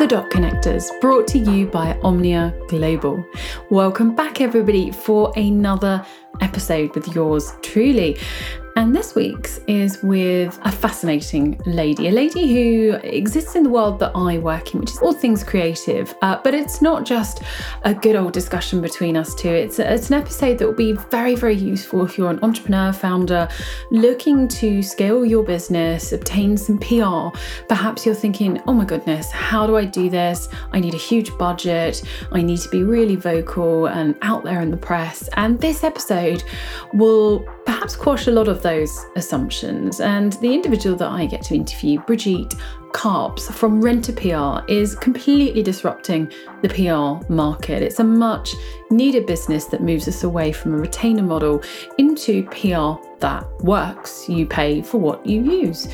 The Dot Connectors, brought to you by Omnia Global. Welcome back, everybody, for another episode with yours truly. And this week's is with a fascinating lady, a lady who exists in the world that I work in, which is all things creative. Uh, but it's not just a good old discussion between us two. It's, a, it's an episode that will be very, very useful if you're an entrepreneur, founder, looking to scale your business, obtain some PR. Perhaps you're thinking, oh my goodness, how do I do this? I need a huge budget. I need to be really vocal and out there in the press. And this episode will perhaps quash a lot of those assumptions. And the individual that I get to interview, Brigitte Kaps from Rent a PR, is completely disrupting the PR market. It's a much needed business that moves us away from a retainer model into PR that works. You pay for what you use.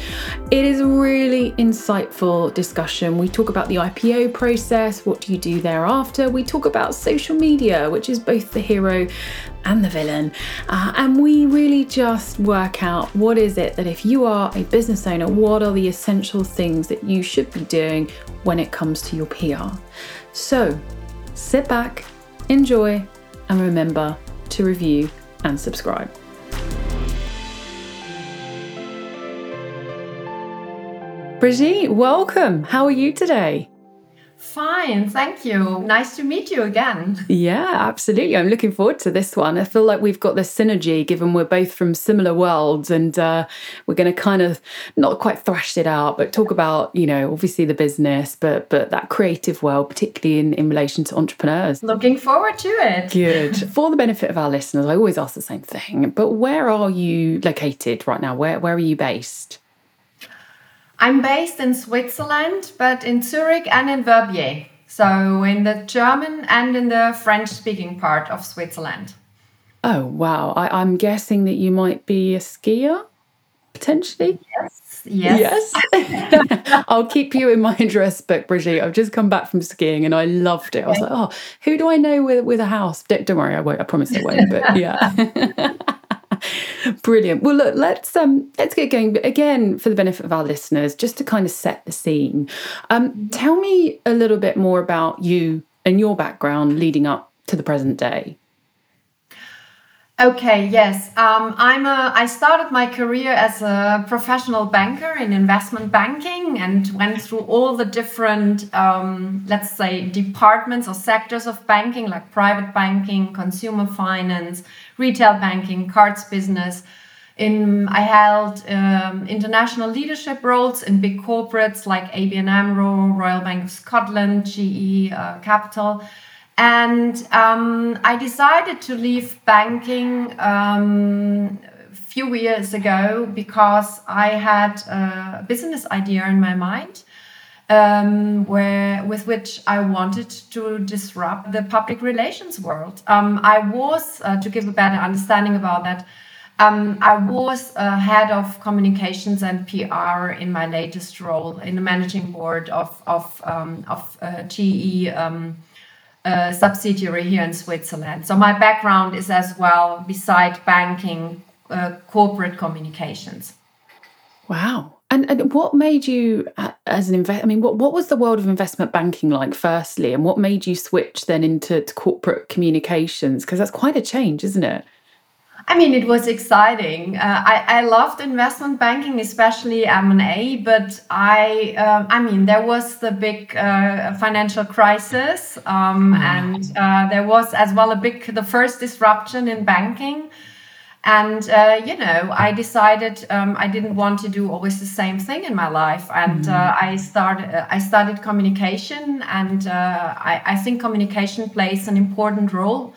It is a really insightful discussion. We talk about the IPO process, what do you do thereafter? We talk about social media, which is both the hero and the villain. Uh, and we really just work out what is it that if you are a business owner, what are the essential things that you should be doing when it comes to your PR. So sit back, enjoy, and remember to review and subscribe. Brigitte, welcome. How are you today? Fine, thank you. Nice to meet you again. Yeah, absolutely. I'm looking forward to this one. I feel like we've got this synergy given we're both from similar worlds and uh, we're going to kind of not quite thrash it out, but talk about, you know, obviously the business, but but that creative world, particularly in, in relation to entrepreneurs. Looking forward to it. Good. For the benefit of our listeners, I always ask the same thing, but where are you located right now? Where, where are you based? I'm based in Switzerland, but in Zurich and in Verbier. So in the German and in the French speaking part of Switzerland. Oh, wow. I, am guessing that you might be a skier, potentially? Yes. Yes. Yes. I'll keep you in my address book, Brigitte. I've just come back from skiing and I loved it. I was like, oh, who do I know with, with a house? Don't, don't worry, I won't. I promise I won't. But yeah. Brilliant. Well, look, let's um let's get going. Again, for the benefit of our listeners, just to kind of set the scene. Um, tell me a little bit more about you and your background leading up to the present day. Okay, yes. Um, I'm a, I started my career as a professional banker in investment banking and went through all the different, um, let's say, departments or sectors of banking, like private banking, consumer finance, retail banking, cards business. In I held um, international leadership roles in big corporates like ABN AMRO, Royal Bank of Scotland, GE uh, Capital and um, I decided to leave banking um, a few years ago because I had a business idea in my mind. Um, where with which I wanted to disrupt the public relations world. Um, I was, uh, to give a better understanding about that, um, I was head of communications and PR in my latest role in the managing board of of, um, of uh, GE um, subsidiary here in Switzerland. So my background is as well, beside banking, uh, corporate communications. Wow. And, and what made you, uh, as an investor, I mean, what, what was the world of investment banking like, firstly, and what made you switch then into corporate communications? Because that's quite a change, isn't it? I mean, it was exciting. Uh, I, I loved investment banking, especially M and A. But I, um, I mean, there was the big uh, financial crisis, um, mm. and uh, there was as well a big, the first disruption in banking. And uh, you know, I decided um, I didn't want to do always the same thing in my life, and mm. I started. Uh, I studied communication, and uh, I, I think communication plays an important role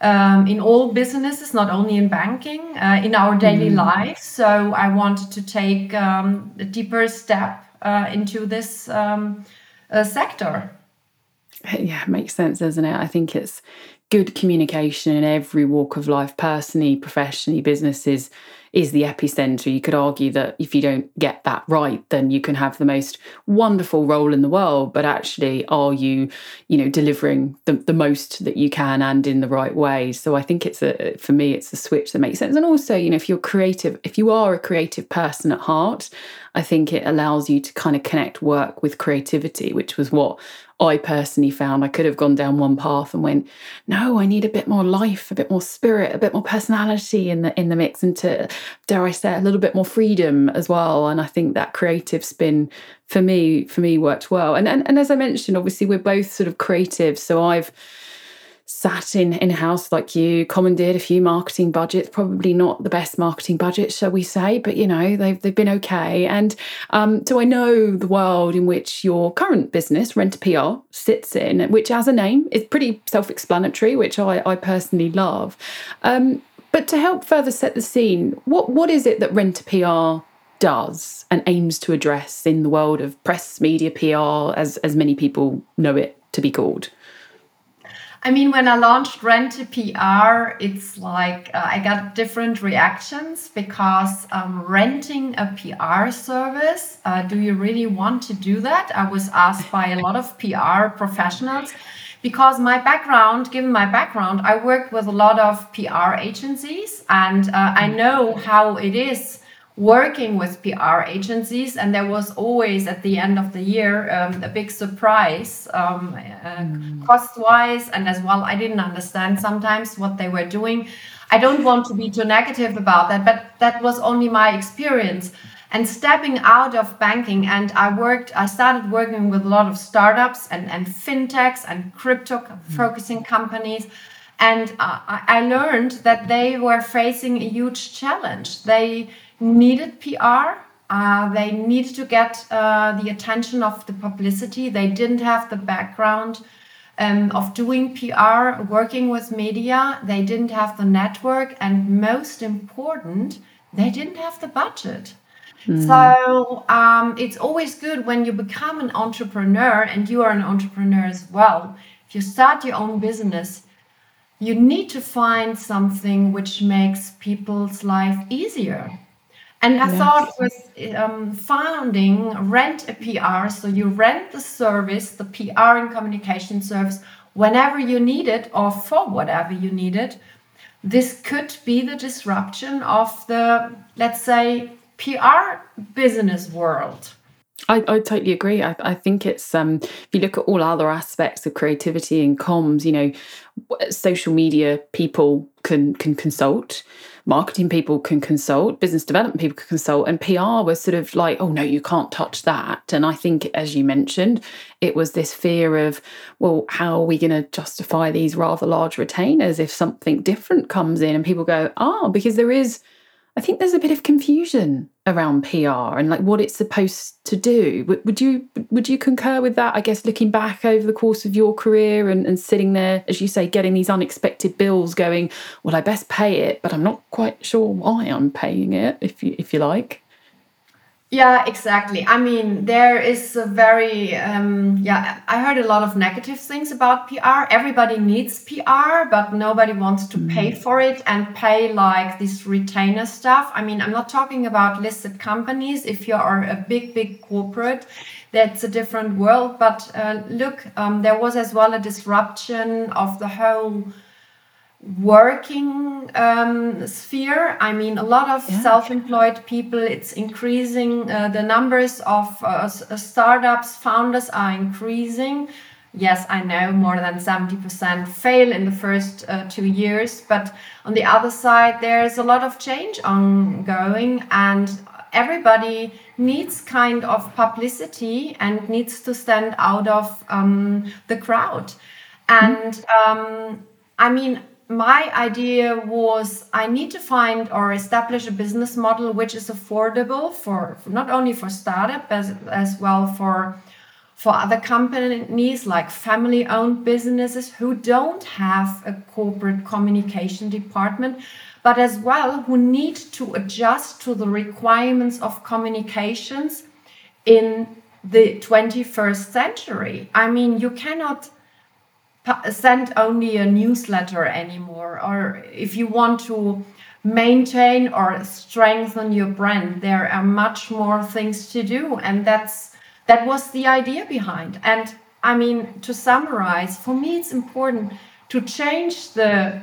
um, in all businesses, not only in banking, uh, in our daily mm. life. So I wanted to take um, a deeper step uh, into this um, uh, sector. Yeah, it makes sense, doesn't it? I think it's good communication in every walk of life, personally, professionally, businesses is the epicenter. You could argue that if you don't get that right, then you can have the most wonderful role in the world, but actually, are you, you know, delivering the, the most that you can and in the right way? So I think it's a, for me, it's a switch that makes sense. And also, you know, if you're creative, if you are a creative person at heart, I think it allows you to kind of connect work with creativity, which was what I personally found I could have gone down one path and went, no, I need a bit more life, a bit more spirit, a bit more personality in the in the mix, and to dare I say a little bit more freedom as well. And I think that creative spin for me for me worked well. And and, and as I mentioned, obviously we're both sort of creative, so I've sat in in house like you, commandeered a few marketing budgets, probably not the best marketing budgets, shall we say, but you know, they've they've been okay. And um, so I know the world in which your current business, Rent PR, sits in, which as a name is pretty self-explanatory, which I, I personally love. Um, but to help further set the scene, what what is it that Rent PR does and aims to address in the world of press, media, PR, as as many people know it to be called? I mean, when I launched Rent PR, it's like uh, I got different reactions because um, renting a PR service, uh, do you really want to do that? I was asked by a lot of PR professionals because my background, given my background, I worked with a lot of PR agencies and uh, I know how it is working with PR agencies, and there was always at the end of the year um, a big surprise, um, uh, mm. cost wise, and as well. I didn't understand sometimes what they were doing. I don't want to be too negative about that, but that was only my experience. And stepping out of banking, and I worked, I started working with a lot of startups and, and fintechs and crypto focusing companies. And uh, I learned that they were facing a huge challenge. They needed PR. Uh, they needed to get uh, the attention of the publicity. They didn't have the background um, of doing PR, working with media. They didn't have the network. And most important, they didn't have the budget. Mm. So um, it's always good when you become an entrepreneur and you are an entrepreneur as well. If you start your own business, you need to find something which makes people's life easier and I yes. thought with um, founding Rent a PR, so you rent the service, the PR and communication service, whenever you need it or for whatever you need it, this could be the disruption of the, let's say, PR business world. I, I totally agree. I, I think it's um, if you look at all other aspects of creativity and comms, you know, social media people can can consult marketing people can consult, business development people can consult, and PR was sort of like, oh no, you can't touch that. And I think, as you mentioned, it was this fear of, well, how are we going to justify these rather large retainers if something different comes in? And people go, oh, because there is I think there's a bit of confusion around PR and like what it's supposed to do. Would, would you would you concur with that? I guess looking back over the course of your career and, and sitting there, as you say, getting these unexpected bills, going, well, I best pay it, but I'm not quite sure why I'm paying it, if you if you like. Yeah, exactly. I mean, there is a very, um, yeah, I heard a lot of negative things about PR. Everybody needs PR, but nobody wants to pay mm. for it and pay like this retainer stuff. I mean, I'm not talking about listed companies. If you are a big, big corporate, that's a different world. But uh, look, um, there was as well a disruption of the whole working um, sphere. I mean, a lot of yeah. self-employed people. It's increasing. Uh, the numbers of uh, uh startups founders are increasing. Yes, I know more than 70% fail in the first uh, two years. But on the other side, there's a lot of change ongoing, and everybody needs kind of publicity and needs to stand out of um, the crowd. And um, I mean, my idea was I need to find or establish a business model which is affordable for, not only for startup as, as well for for other companies like family owned businesses who don't have a corporate communication department but as well who need to adjust to the requirements of communications in the 21st century. I mean you cannot send only a newsletter anymore or if you want to maintain or strengthen your brand. There are much more things to do, and that's that was the idea behind. And I mean, to summarize, for me, it's important to change the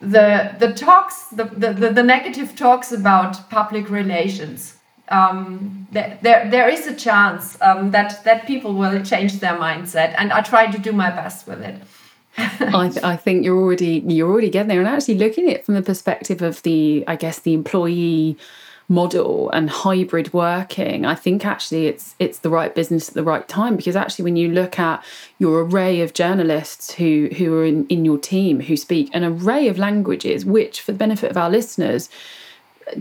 the the talks, the the, the, negative talks about public relations. Um, there, there, there is a chance um, that that people will change their mindset, and I try to do my best with it. I, th- I think you're already you're already getting there, and actually looking at it from the perspective of the I guess the employee model and hybrid working i think actually it's it's the right business at the right time because actually when you look at your array of journalists who who are in, in your team who speak an array of languages which for the benefit of our listeners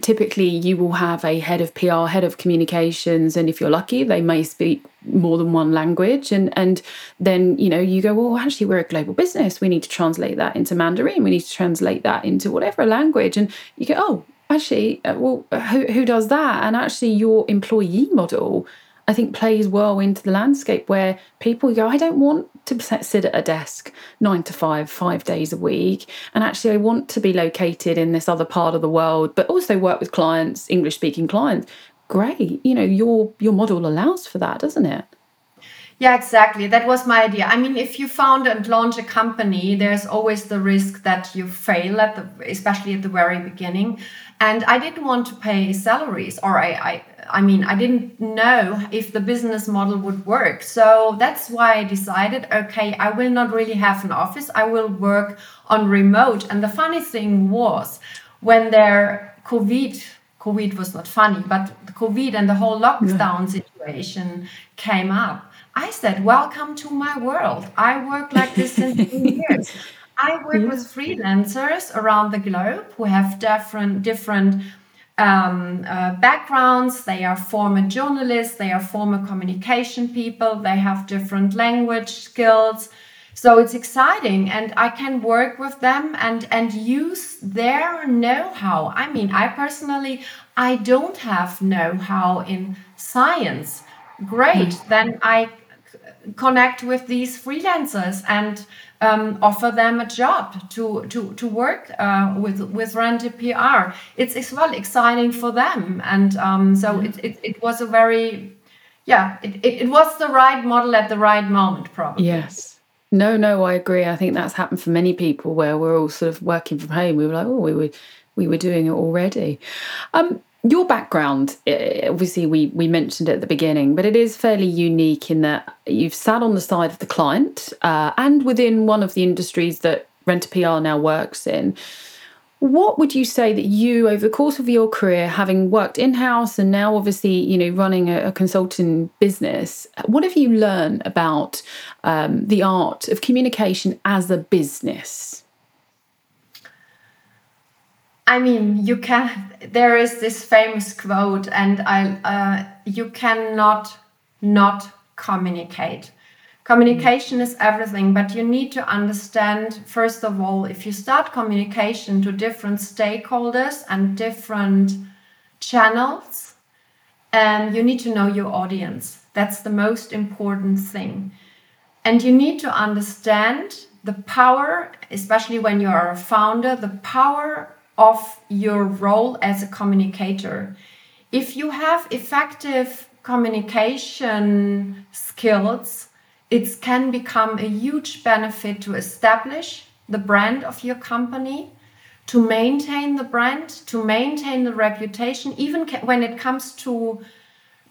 typically you will have a head of PR, head of communications, and if you're lucky, they may speak more than one language. And and then you know you go, well, actually, we're a global business. We need to translate that into Mandarin. We need to translate that into whatever language. And you go, oh, actually, uh, well, who who does that? And actually, your employee model. I think plays well into the landscape where people go, I don't want to sit at a desk nine to five, five days a week. And actually, I want to be located in this other part of the world, but also work with clients, English speaking clients. Great. You know, your your model allows for that, doesn't it? Yeah, exactly. That was my idea. I mean, if you found and launch a company, there's always the risk that you fail at the, especially at the very beginning. And I didn't want to pay salaries, or I, I, I mean, I didn't know if the business model would work. So that's why I decided, okay, I will not really have an office. I will work on remote. And the funny thing was, when there COVID, COVID was not funny, but the COVID and the whole lockdown yeah. situation came up I said, Welcome to my world. I work like this since years. I work with freelancers around the globe who have different different um, uh, backgrounds. They are former journalists, they are former communication people, they have different language skills. So it's exciting, and I can work with them and and use their know-how. I mean, I personally I don't have know-how in science. Great, hmm. then I connect with these freelancers and um, offer them a job to to to work uh, with with Rent a PR. It's as well exciting for them, and um, so it, it, it was a very yeah it, it, it was the right model at the right moment probably. Yes. No, no, I agree. I think that's happened for many people where we're all sort of working from home. We were like, oh, we were we were doing it already. Um, your background, eh, obviously, we, we mentioned at the beginning, but it is fairly unique in that you've sat on the side of the client uh, and within one of the industries that Rent PR now works in. What would you say that you, over the course of your career, having worked in house and now obviously, you know, running a, a consulting business, what have you learned about um, the art of communication as a business? I mean, you can. There is this famous quote, and I, uh, you cannot not communicate. Communication is everything, but you need to understand, first of all, if you start communication to different stakeholders and different channels, and you need to know your audience. That's the most important thing. And you need to understand the power, especially when you are a founder, the power of your role as a communicator. If you have effective communication skills, it can become a huge benefit to establish the brand of your company, to maintain the brand, to maintain the reputation, even when it comes to,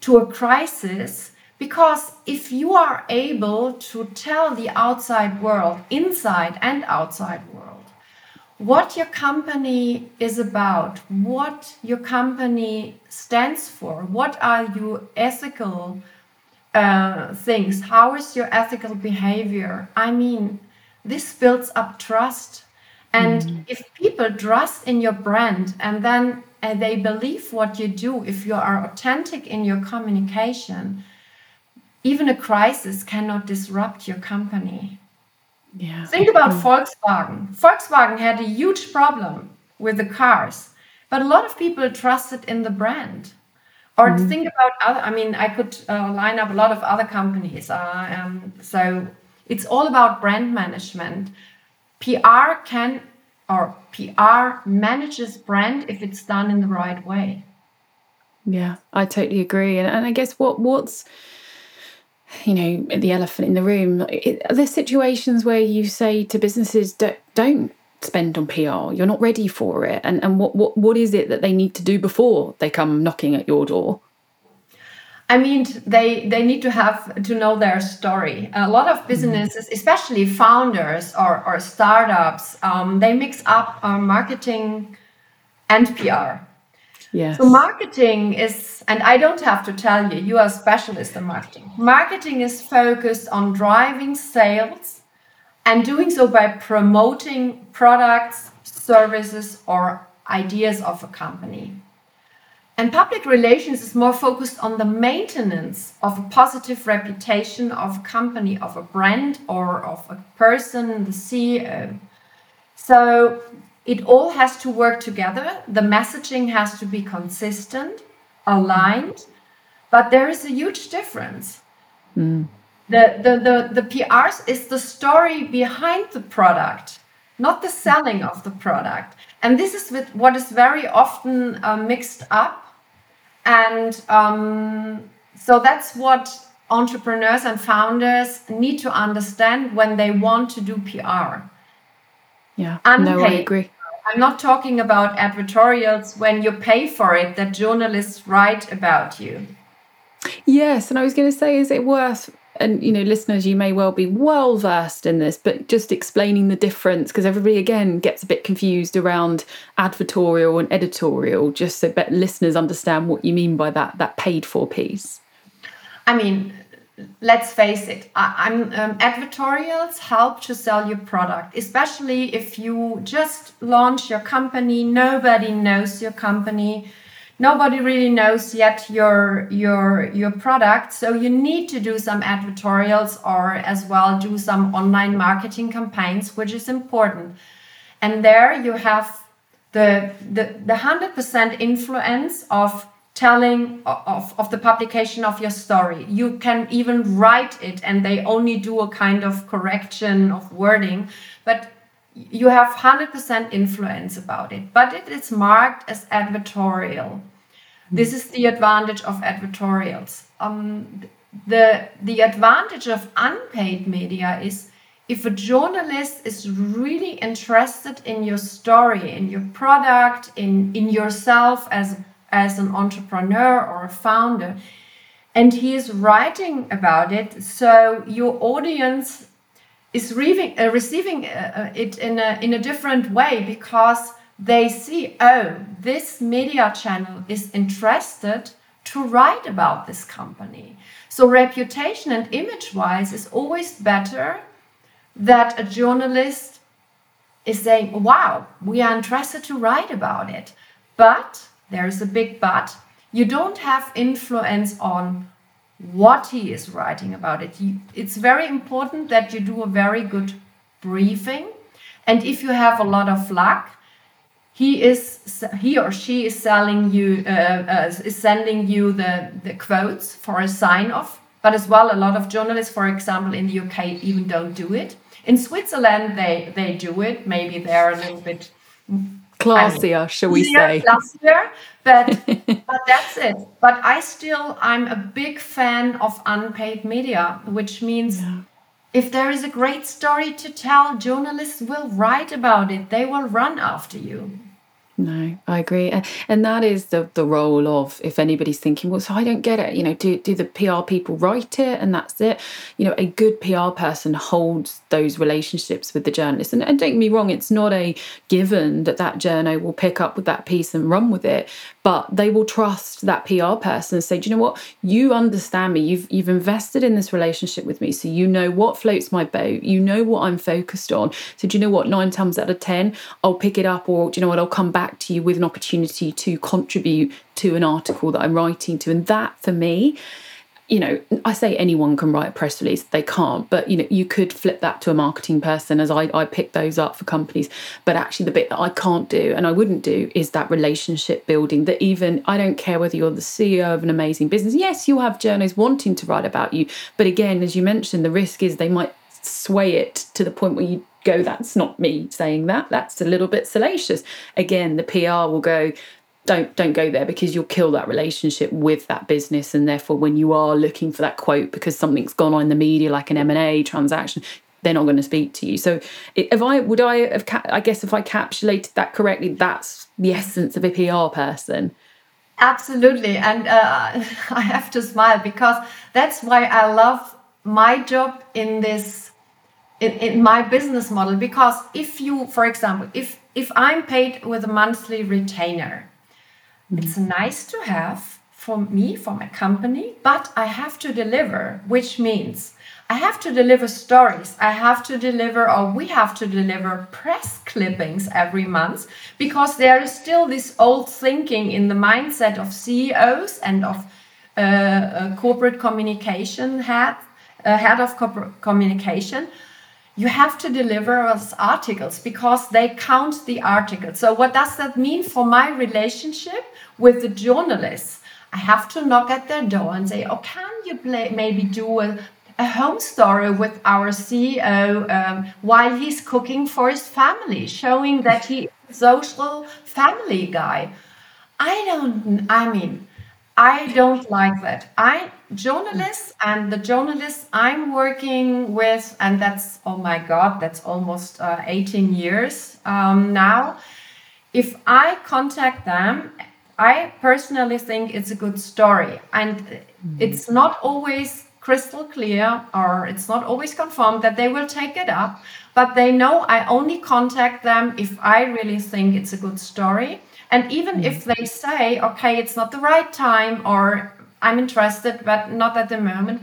to a crisis. Because if you are able to tell the outside world, inside and outside world, what your company is about, what your company stands for, what are your ethical uh, things, how is your ethical behavior. I mean, this builds up trust. And mm. if people trust in your brand and then uh, they believe what you do, if you are authentic in your communication, even a crisis cannot disrupt your company. Yeah. Think about mm. Volkswagen. Volkswagen had a huge problem with the cars, but a lot of people trusted in the brand. Or mm. think about other, I mean, I could uh, line up a lot of other companies. Uh, um, so it's all about brand management. PR can or PR manages brand if it's done in the right way. Yeah, I totally agree. And, and I guess what what's you know the elephant in the room are there situations where you say to businesses don't, spend on PR you're not ready for it and and what, what what is it that they need to do before they come knocking at your door I mean, they they need to have to know their story. A lot of businesses, especially founders or, or startups, um, they mix up uh, marketing and PR. Yes. So marketing is, and I don't have to tell you, you are a specialist in marketing. Marketing is focused on driving sales and doing so by promoting products, services, or ideas of a company. And public relations is more focused on the maintenance of a positive reputation of a company, of a brand, or of a person, the CEO. So it all has to work together. The messaging has to be consistent, aligned, but there is a huge difference. Mm. The, the, the, the PRs is the story behind the product, not the selling of the product. And this is with what is very often uh, mixed up and um, so that's what entrepreneurs and founders need to understand when they want to do PR. Yeah, Unpaid. no, I agree. I'm not talking about advertorials when you pay for it that journalists write about you. Yes, and I was going to say, is it worth and you know listeners you may well be well versed in this but just explaining the difference because everybody again gets a bit confused around advertorial and editorial just so that listeners understand what you mean by that that paid for piece i mean let's face it I, am um, advertorials help to sell your product especially if you just launch your company nobody knows your company nobody really knows yet your your your product so you need to do some advertorials or as well do some online marketing campaigns which is important. And there you have the the, the 100% influence of telling of, of the publication of your story you can even write it and they only do a kind of correction of wording but you have 100% influence about it, but it is marked as advertorial. This is the advantage of advertorials. Um, the, the advantage of unpaid media is if a journalist is really interested in your story, in your product, in, in yourself as, as an entrepreneur or a founder, and he is writing about it, so your audience is receiving, uh, receiving uh, it in a, in a different way because they see, oh, this media channel is interested to write about this company. So, reputation and image wise is always better that a journalist is saying, wow, we are interested to write about it. But there is a big but you don't have influence on what he is writing about it. it's very important that you do a very good briefing. And if you have a lot of luck, he is he or she is selling you uh, uh, is sending you the the quotes for a sign off but as well a lot of journalists for example in the uk even don't do it in switzerland they they do it maybe they're a little bit classier I mean, shall we say classier but but that's it but i still i'm a big fan of unpaid media which means yeah. If there is a great story to tell, journalists will write about it. They will run after you. No, I agree, and that is the the role of if anybody's thinking, well, so I don't get it. You know, do do the PR people write it, and that's it? You know, a good PR person holds those relationships with the journalist, and, and don't get me wrong, it's not a given that that journal will pick up with that piece and run with it, but they will trust that PR person and say, do you know what? You understand me. You've you've invested in this relationship with me, so you know what floats my boat. You know what I'm focused on. So do you know what? Nine times out of ten, I'll pick it up, or do you know what? I'll come back back to you with an opportunity to contribute to an article that I'm writing to. And that for me, you know, I say anyone can write a press release, they can't, but you know, you could flip that to a marketing person as I, I pick those up for companies. But actually, the bit that I can't do and I wouldn't do is that relationship building. That even I don't care whether you're the CEO of an amazing business. Yes, you'll have journalists wanting to write about you, but again, as you mentioned, the risk is they might sway it to the point where you go, that's not me saying that. That's a little bit salacious. Again, the PR will go, don't don't go there because you'll kill that relationship with that business and therefore when you are looking for that quote because something's gone on in the media like an M&A transaction they're not going to speak to you so if i would i have i guess if i capsulated that correctly that's the essence of a pr person absolutely and uh, i have to smile because that's why i love my job in this in, in my business model because if you for example if if i'm paid with a monthly retainer mm-hmm. it's nice to have for me for my company but i have to deliver which means I have to deliver stories. I have to deliver, or we have to deliver press clippings every month because there is still this old thinking in the mindset of CEOs and of uh, corporate communication head, uh, head of corporate communication. You have to deliver us articles because they count the articles. So, what does that mean for my relationship with the journalists? I have to knock at their door and say, "Oh, can you play, maybe do a a home story with our CEO um, while he's cooking for his family, showing that he is a social family guy. I don't, I mean, I don't like that. I journalists and the journalists I'm working with, and that's oh my god, that's almost uh, 18 years um, now. If I contact them, I personally think it's a good story, and mm-hmm. it's not always crystal clear or it's not always confirmed that they will take it up, but they know I only contact them if I really think it's a good story. And even mm. if they say, okay, it's not the right time or I'm interested, but not at the moment,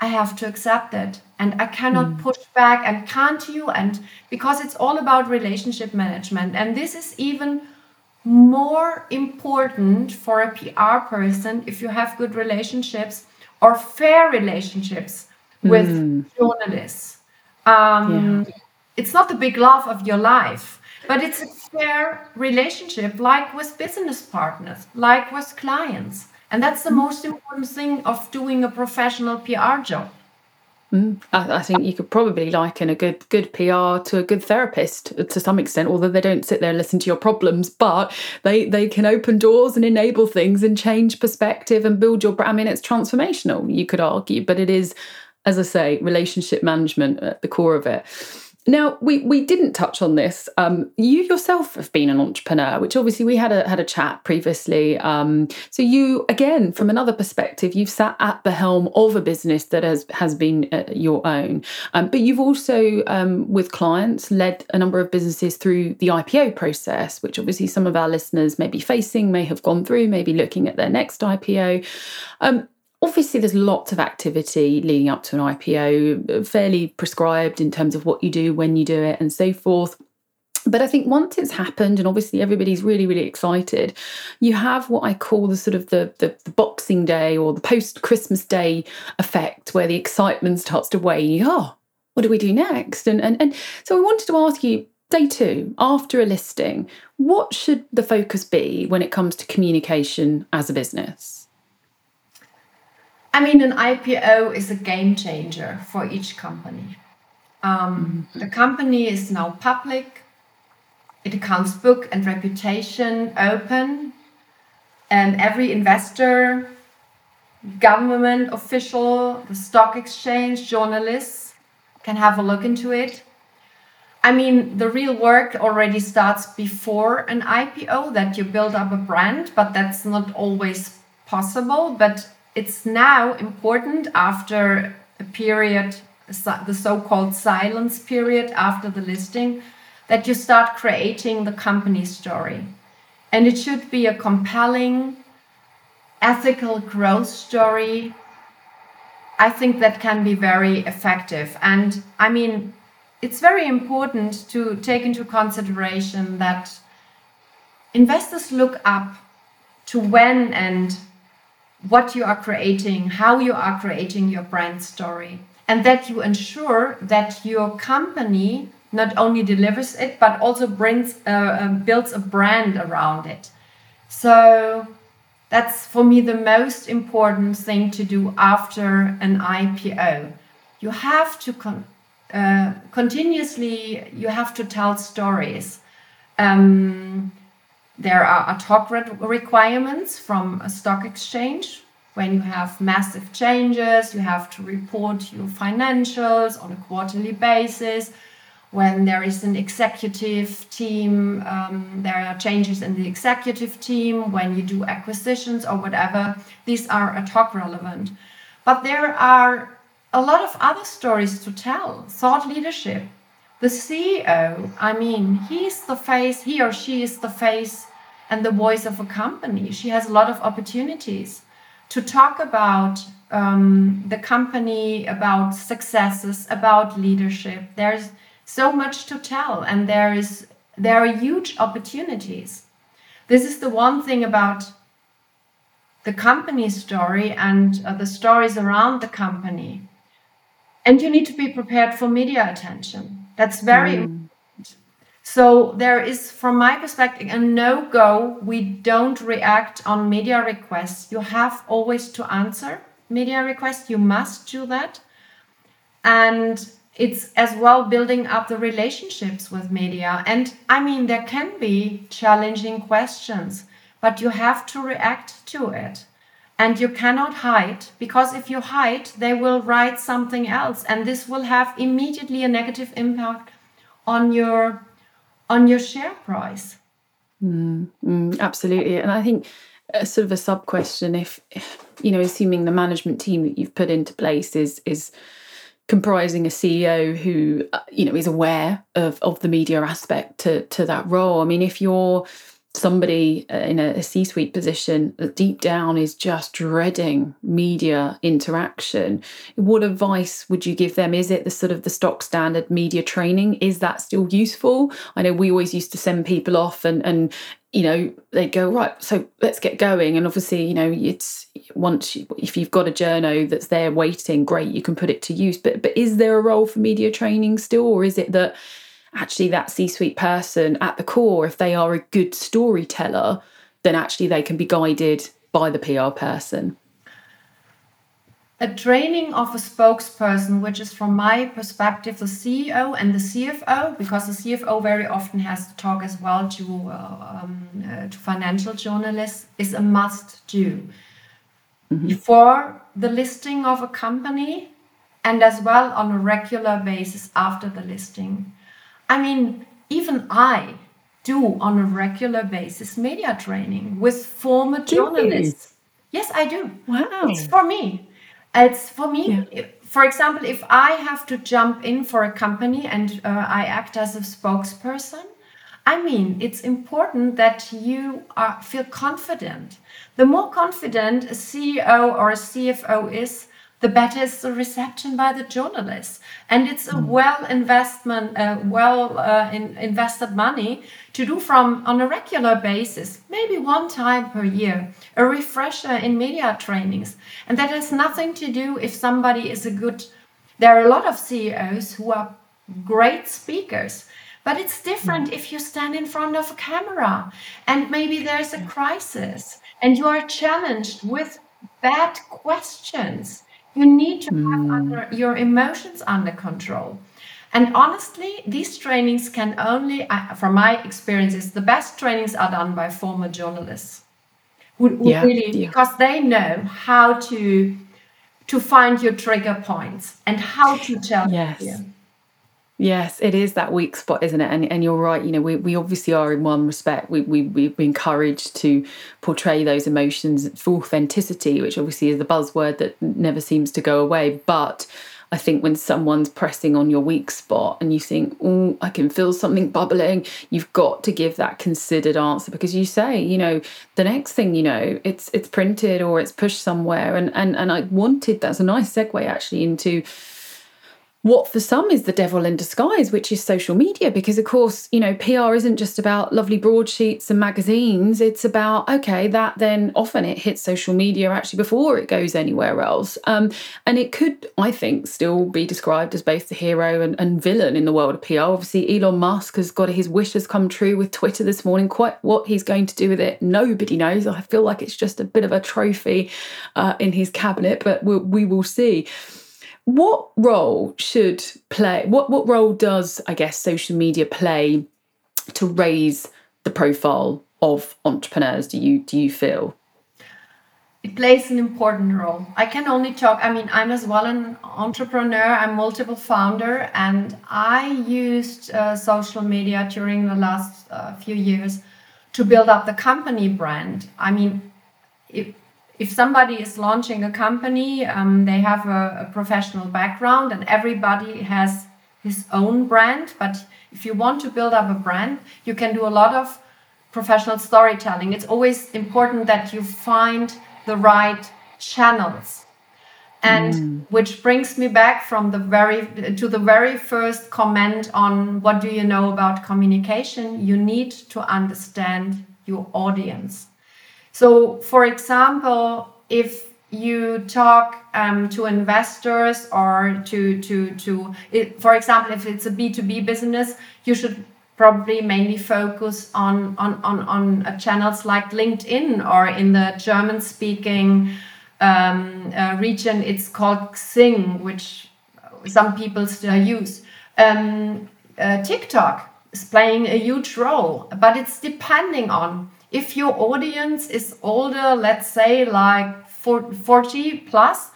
I have to accept it. And I cannot mm. push back and can't you? And because it's all about relationship management. And this is even more important for a PR person if you have good relationships or fair relationships with mm. journalists. Um, yeah. It's not the big love of your life, but it's a fair relationship, like with business partners, like with clients. And that's the mm. most important thing of doing a professional PR job. Mm, I, I, think you could probably liken a good good PR to a good therapist to some extent, although they don't sit there and listen to your problems, but they they can open doors and enable things and change perspective and build your. I mean, it's transformational. You could argue, but it is, as I say, relationship management at the core of it. Now we we didn't touch on this. Um, you yourself have been an entrepreneur, which obviously we had a had a chat previously. Um, so you again, from another perspective, you've sat at the helm of a business that has has been uh, your own, um, but you've also um, with clients led a number of businesses through the IPO process, which obviously some of our listeners may be facing, may have gone through, maybe looking at their next IPO. Obviously, there's lots of activity leading up to an IPO, uh, fairly prescribed in terms of what you do, when you do it, and so forth. But I think once it's happened, and obviously everybody's really, really excited, you have what I call the sort of the, the, the Boxing Day or the post Christmas Day effect, where the excitement starts to wane. Oh, what do we do next? And and and so I wanted to ask you, day two, after a listing, what should the focus be when it comes to communication as a business? I mean, an IPO is a game changer for each company. Um, the company is now public, it accounts book and reputation open, and every investor, government official, the stock exchange, journalists can have a look into it. I mean, the real work already starts before an IPO that you build up a brand, but that's not always possible. But it's now important after a period, the so called silence period after the listing, that you start creating the company story. And it should be a compelling, ethical growth story. I think that can be very effective. And I mean, it's very important to take into consideration that investors look up to when and what you are creating, how you are creating your brand story, and that you ensure that your company not only delivers it but also brings uh, um, builds a brand around it. So that's for me the most important thing to do after an IPO. you have to con- uh, continuously you have to tell stories. Um, there are ad hoc re- requirements from a stock exchange. When you have massive changes, you have to report your financials on a quarterly basis. When there is an executive team, um, there are changes in the executive team. When you do acquisitions or whatever, these are ad hoc relevant. But there are a lot of other stories to tell. Thought leadership. The CEO, I mean, he's the face, he or she is the face and the voice of a company. She has a lot of opportunities to talk about um, the company, about successes, about leadership. There's so much to tell, and there is there are huge opportunities. This is the one thing about the company story and uh, the stories around the company and you need to be prepared for media attention that's very mm. So there is from my perspective a no go we don't react on media requests. You have always to answer media requests. You must do that. And it's as well building up the relationships with media. And i mean there can be challenging questions but you have to react to it. And you cannot hide because if you hide they will write something else. And this will have immediately a negative impact on your on your share price? Mm, mm, absolutely. And i think a sort of a sub question if you know assuming the management team that you've put into place is is comprising a ceo who uh, you know is aware of of the media aspect to to that role. I mean if you're somebody uh, in a, C suite position that deep down is just dreading media interaction, what advice would you give them? Is it the sort of the stock standard media training? Is that still useful? I know we always used to send people off and, and you know, they'd go, right, so let's get going. And obviously, you know, it's once, you, if you've got a journo that's there waiting, great, you can put it to use. But, but is there a role for media training still? Or is it that actually that C suite person at the core, if they are a good storyteller, then actually they can be guided by the PR person. A training of a spokesperson, which is from my perspective the CEO and the CFO, because the CFO very often has to talk as well to, uh, um, uh, to financial journalists, is a must do. Mm-hmm. Before the listing of a company and as well on a regular basis after the listing I mean, even I do on a regular basis media training with former do journalists. You? Yes, I do. Wow. It's for me. It's for me. Yeah. For example, if I have to jump in for a company and uh, I act as a spokesperson, I mean, it's important that you are, feel confident. The more confident a CEO or a CFO is, the better is the reception by the journalists. And it's a hmm. well investment, uh, well uh, in, invested money to do from on a regular basis, maybe one time per year, a refresher in media trainings. And that has nothing to do if somebody is a good. There are a lot of CEOs who are great speakers. But it's different mm. if you stand in front of a camera and maybe there's a crisis and you are challenged with bad questions you need to have mm. under, your emotions under control. And honestly, these trainings can only, from my experiences, the best trainings are done by former journalists who, who yeah, really, yeah. because they know how to to find your trigger points and how to tell yes. you. Yes, it is that weak spot, isn't it? And and you're right. You know, we, we obviously are in one respect. We we been encouraged to portray those emotions for authenticity, which obviously is the buzzword that never seems to go away. But I think when someone's pressing on your weak spot and you think, oh, I can feel something bubbling, you've got to give that considered answer because you say, you know, the next thing you know, it's it's printed or it's pushed somewhere. And and and I wanted that's a nice segue actually into what for some is the devil in disguise, which is social media. Because, of course, you know, PR isn't just about lovely broadsheets and magazines. It's about, okay, that then often it hits social media actually before it goes anywhere else. Um, and it could, I think, still be described as both the hero and, and villain in the world of PR. Obviously, Elon Musk has got his wishes come true with Twitter this morning. Quite what he's going to do with it, nobody knows. I feel like it's just a bit of a trophy uh, in his cabinet, but we'll, we will see. What role should play? What what role does I guess social media play to raise the profile of entrepreneurs? Do you do you feel? it plays an important role. I can only talk, I mean, I'm as well an entrepreneur, I'm multiple founder, and I used uh, social media during the last uh, few years to build up the company brand. I mean, if somebody is launching a company, um, they have a, a professional background and everybody has his own brand. But if you want to build up a brand, you can do a lot of professional storytelling. It's always important that you find the right channels and mm. which brings me back from the very to the very first comment on what do you know about communication you need to understand your audience so for example if you talk um, to investors or to to to it, for example if it's a b2b business you should probably mainly focus on on on, on uh, channels like LinkedIn or in the German speaking um, uh, region it's called Xing, which some people still use. Um, uh, TikTok is playing a huge role, but it's depending on if your audience is older, let's say like 40 plus,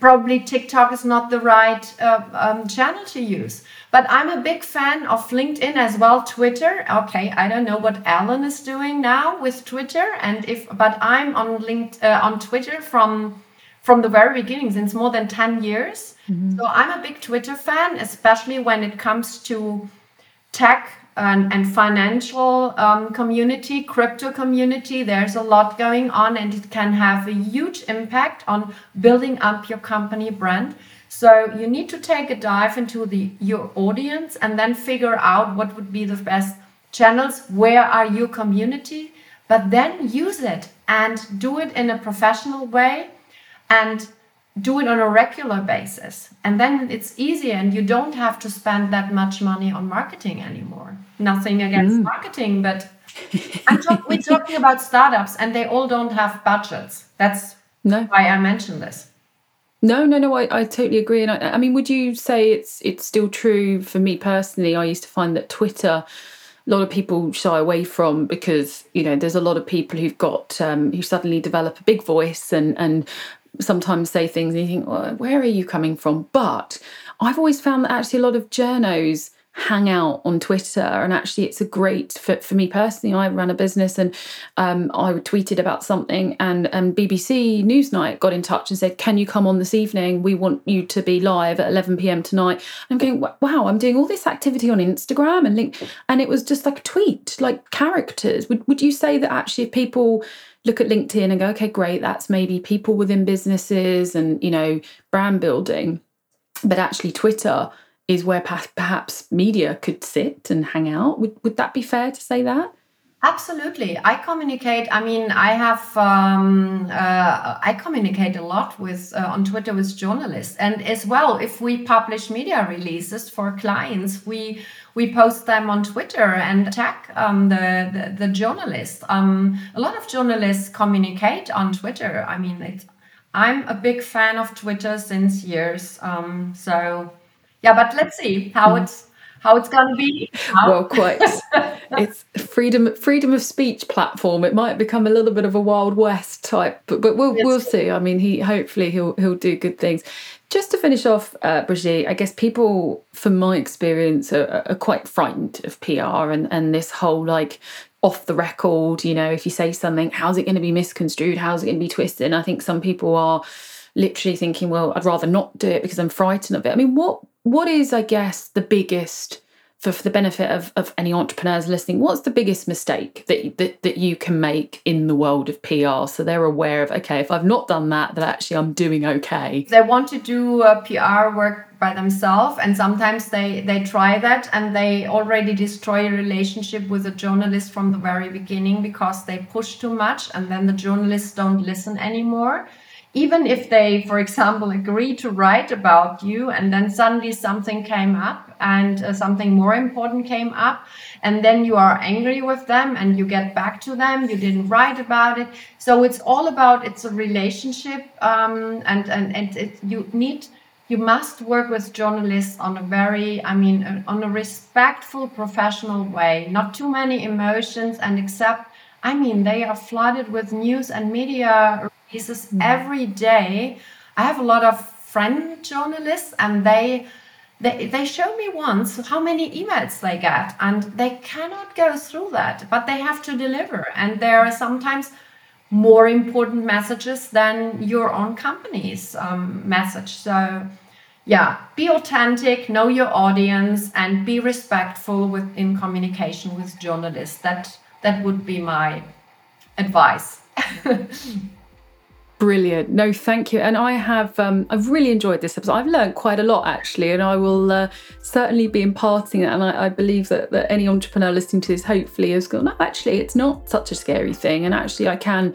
probably TikTok is not the right uh, um, channel to use. But I'm a big fan of LinkedIn as well. Twitter, okay, I don't know what Elon is doing now with Twitter, and if but I'm on linked uh, on Twitter from from the very beginning since more than 10 years. Mm-hmm. So I'm a big Twitter fan, especially when it comes to tech and, and financial um, community, crypto community. There's a lot going on, and it can have a huge impact on building up your company brand. So you need to take a dive into the your audience and then figure out what would be the best channels, where are your community, but then use it and do it in a professional way and do it on a regular basis. And then it's easier and you don't have to spend that much money on marketing anymore. Nothing against mm. marketing, but talk, we're talking about startups and they all don't have budgets. That's no. why I mentioned this. No, no, no. I, I totally agree. And I, I mean, would you say it's it's still true for me personally? I used to find that Twitter, a lot of people shy away from because you know there's a lot of people who've got um, who suddenly develop a big voice and and sometimes say things and you think, well, where are you coming from? But I've always found that actually a lot of journos hang out on Twitter. And actually, it's a great for, for me personally. I run a business and um, I tweeted about something, and, and BBC Newsnight got in touch and said, Can you come on this evening? We want you to be live at 11 pm tonight. I'm going, Wow, I'm doing all this activity on Instagram and link. And it was just like a tweet, like characters. Would, would you say that actually, if people look at LinkedIn and go, okay, great, that's maybe people within businesses and, you know, brand building. But actually, Twitter is where perhaps media could sit and hang out. Would, would that be fair to say that? Absolutely. I communicate. I mean, I have um, uh, I communicate a lot with uh, on Twitter with journalists, and as well, if we publish media releases for clients, we we post them on Twitter and tag um, the, the, the journalist. Um, a lot of journalists communicate on Twitter. I mean, it's, I'm a big fan of Twitter since years. Um, so yeah, but let's see how hmm. How it's going to be. How? Well, quite. it's freedom freedom of speech platform. It might become a little bit of a wild west type, but but we'll yes. we'll see. I mean, he hopefully he'll he'll do good things. Just to finish off, uh, Brigitte, I guess people, from my experience, are, are quite frightened of PR and and this whole like off the record. You know, if you say something, how's it going to be misconstrued? How's it going to be twisted? And I think some people are literally thinking, well, I'd rather not do it because I'm frightened of it. I mean, what what is, I guess, the biggest for, for the benefit of, of any entrepreneurs listening, what's the biggest mistake that, that that you can make in the world of PR so they're aware of, okay, if I've not done that, that actually I'm doing okay? They want to do PR work by themselves and sometimes they they try that and they already destroy a relationship with a journalist from the very beginning because they push too much and then the journalists don't listen anymore even if they, for example, agree to write about you and then suddenly something came up and uh, something more important came up, and then you are angry with them and you get back to them, you didn't write about it. So it's all about it's a relationship, um, and and and it, you need you must work with journalists on a very, I mean, uh, on a respectful, professional way. Not too many emotions, and accept. I mean, they are flooded with news and media releases mm. every day. I have a lot of friend journalists, and they they, they showed me once how many emails they get and they cannot go through that but they have to deliver and there are sometimes more important messages than your own company's um, message so yeah be authentic know your audience and be respectful with in communication with journalists that that would be my advice Brilliant. No, thank you. And I have, um, I've really enjoyed this episode. I've learned quite a lot actually, and I will uh, certainly be imparting it. And I, I believe that, that any entrepreneur listening to this hopefully has gone, no, actually, it's not such a scary thing. And actually, I can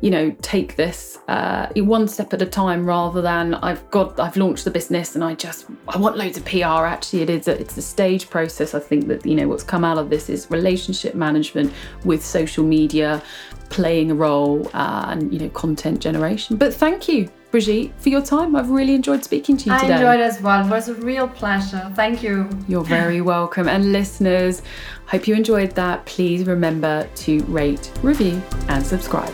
you know take this uh, one step at a time rather than I've got I've launched the business and I just I want loads of PR actually it is a, it's a stage process I think that you know what's come out of this is relationship management with social media playing a role uh, and you know content generation but thank you Brigitte, for your time. I've really enjoyed speaking to you today. I enjoyed as well. It was a real pleasure. Thank you. You're very welcome. And listeners, hope you enjoyed that. Please remember to rate, review, and subscribe.